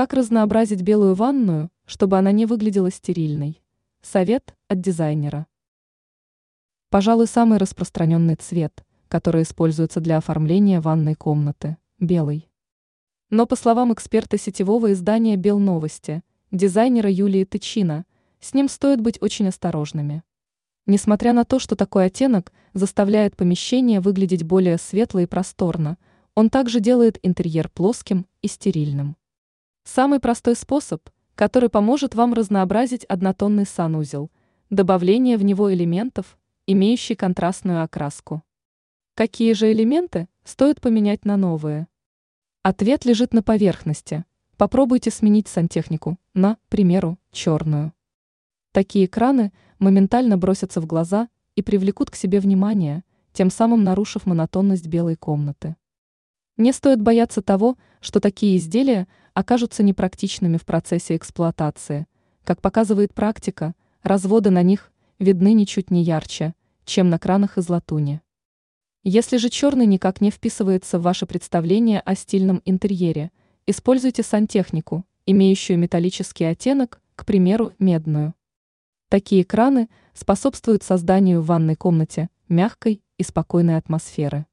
Как разнообразить белую ванную, чтобы она не выглядела стерильной? Совет от дизайнера. Пожалуй, самый распространенный цвет, который используется для оформления ванной комнаты – белый. Но по словам эксперта сетевого издания «Белновости», дизайнера Юлии Тычина, с ним стоит быть очень осторожными. Несмотря на то, что такой оттенок заставляет помещение выглядеть более светло и просторно, он также делает интерьер плоским и стерильным. Самый простой способ, который поможет вам разнообразить однотонный санузел – добавление в него элементов, имеющих контрастную окраску. Какие же элементы стоит поменять на новые? Ответ лежит на поверхности. Попробуйте сменить сантехнику на, к примеру, черную. Такие краны моментально бросятся в глаза и привлекут к себе внимание, тем самым нарушив монотонность белой комнаты. Не стоит бояться того, что такие изделия окажутся непрактичными в процессе эксплуатации. Как показывает практика, разводы на них видны ничуть не ярче, чем на кранах из латуни. Если же черный никак не вписывается в ваше представление о стильном интерьере, используйте сантехнику, имеющую металлический оттенок, к примеру, медную. Такие краны способствуют созданию в ванной комнате мягкой и спокойной атмосферы.